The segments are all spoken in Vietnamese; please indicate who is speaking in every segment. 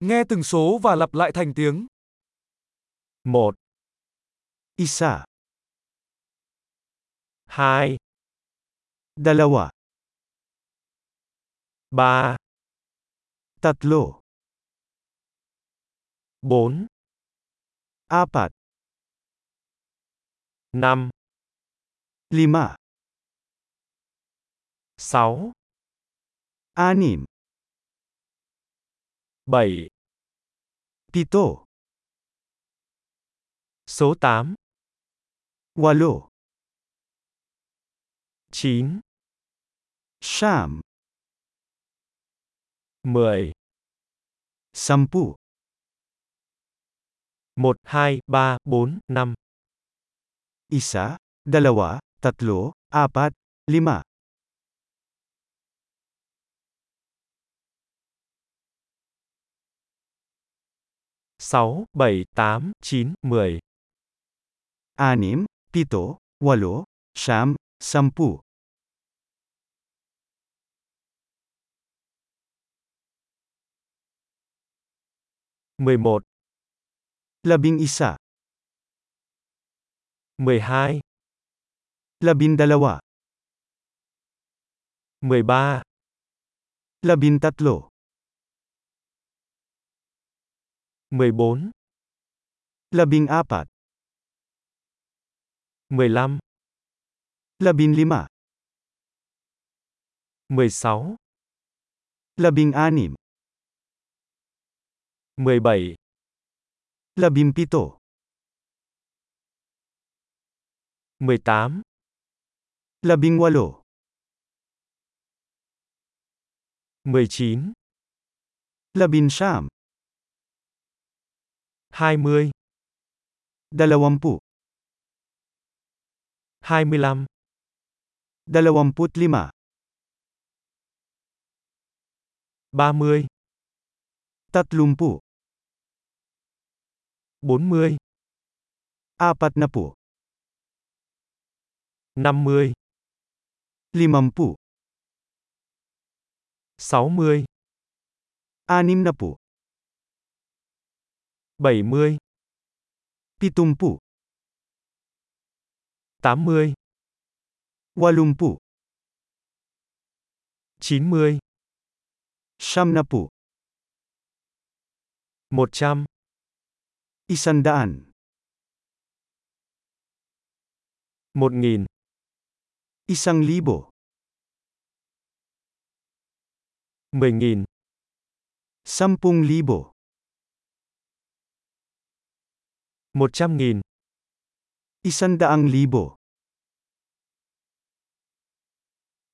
Speaker 1: Nghe từng số và lặp lại thành tiếng.
Speaker 2: 1,
Speaker 3: Isa,
Speaker 2: 2,
Speaker 3: dalawa,
Speaker 2: 3,
Speaker 3: tatlo,
Speaker 2: 4,
Speaker 3: apat,
Speaker 2: 5,
Speaker 3: lima,
Speaker 2: 6,
Speaker 3: anim,
Speaker 2: 7,
Speaker 3: pito,
Speaker 2: số 8,
Speaker 3: walo,
Speaker 2: 9,
Speaker 3: siyam,
Speaker 2: 10,
Speaker 3: sampu,
Speaker 2: 1, 2, 3, 4, 5,
Speaker 3: isa, dalawa, tatlo, apat, lima,
Speaker 2: 6, 7, 8, 9, 10,
Speaker 3: anim, pito, walo, siyam, sampu,
Speaker 2: 11,
Speaker 3: labing isa,
Speaker 2: 12,
Speaker 3: labindalawa,
Speaker 2: 13,
Speaker 3: labintatlo,
Speaker 2: 14,
Speaker 3: labing apat,
Speaker 2: 15,
Speaker 3: labinlima,
Speaker 2: 16,
Speaker 3: labing anim,
Speaker 2: 17,
Speaker 3: labimpito,
Speaker 2: 18,
Speaker 3: labing walo,
Speaker 2: 19,
Speaker 3: labinsyam,
Speaker 2: 20,
Speaker 3: dalawampu,
Speaker 2: 25,
Speaker 3: dalawamput lima,
Speaker 2: 30,
Speaker 3: tatlumpu,
Speaker 2: 40,
Speaker 3: apat na po,
Speaker 2: 50,
Speaker 3: limampu,
Speaker 2: 60,
Speaker 3: anim na po,
Speaker 2: 70,
Speaker 3: pitumpu,
Speaker 2: 80,
Speaker 3: walumpu,
Speaker 2: 90,
Speaker 3: siyam na po,
Speaker 2: 100,
Speaker 3: isandaan,
Speaker 2: 1000,
Speaker 3: isang libo,
Speaker 2: 10.000,
Speaker 3: sampung libo,
Speaker 2: 100.000,
Speaker 3: isandaang libo,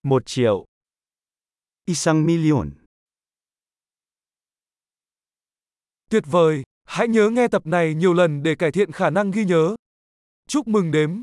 Speaker 2: 1 triệu,
Speaker 3: isang milyon.
Speaker 1: Tuyệt vời, hãy nhớ nghe tập này nhiều lần để cải thiện khả năng ghi nhớ. Chúc mừng đếm.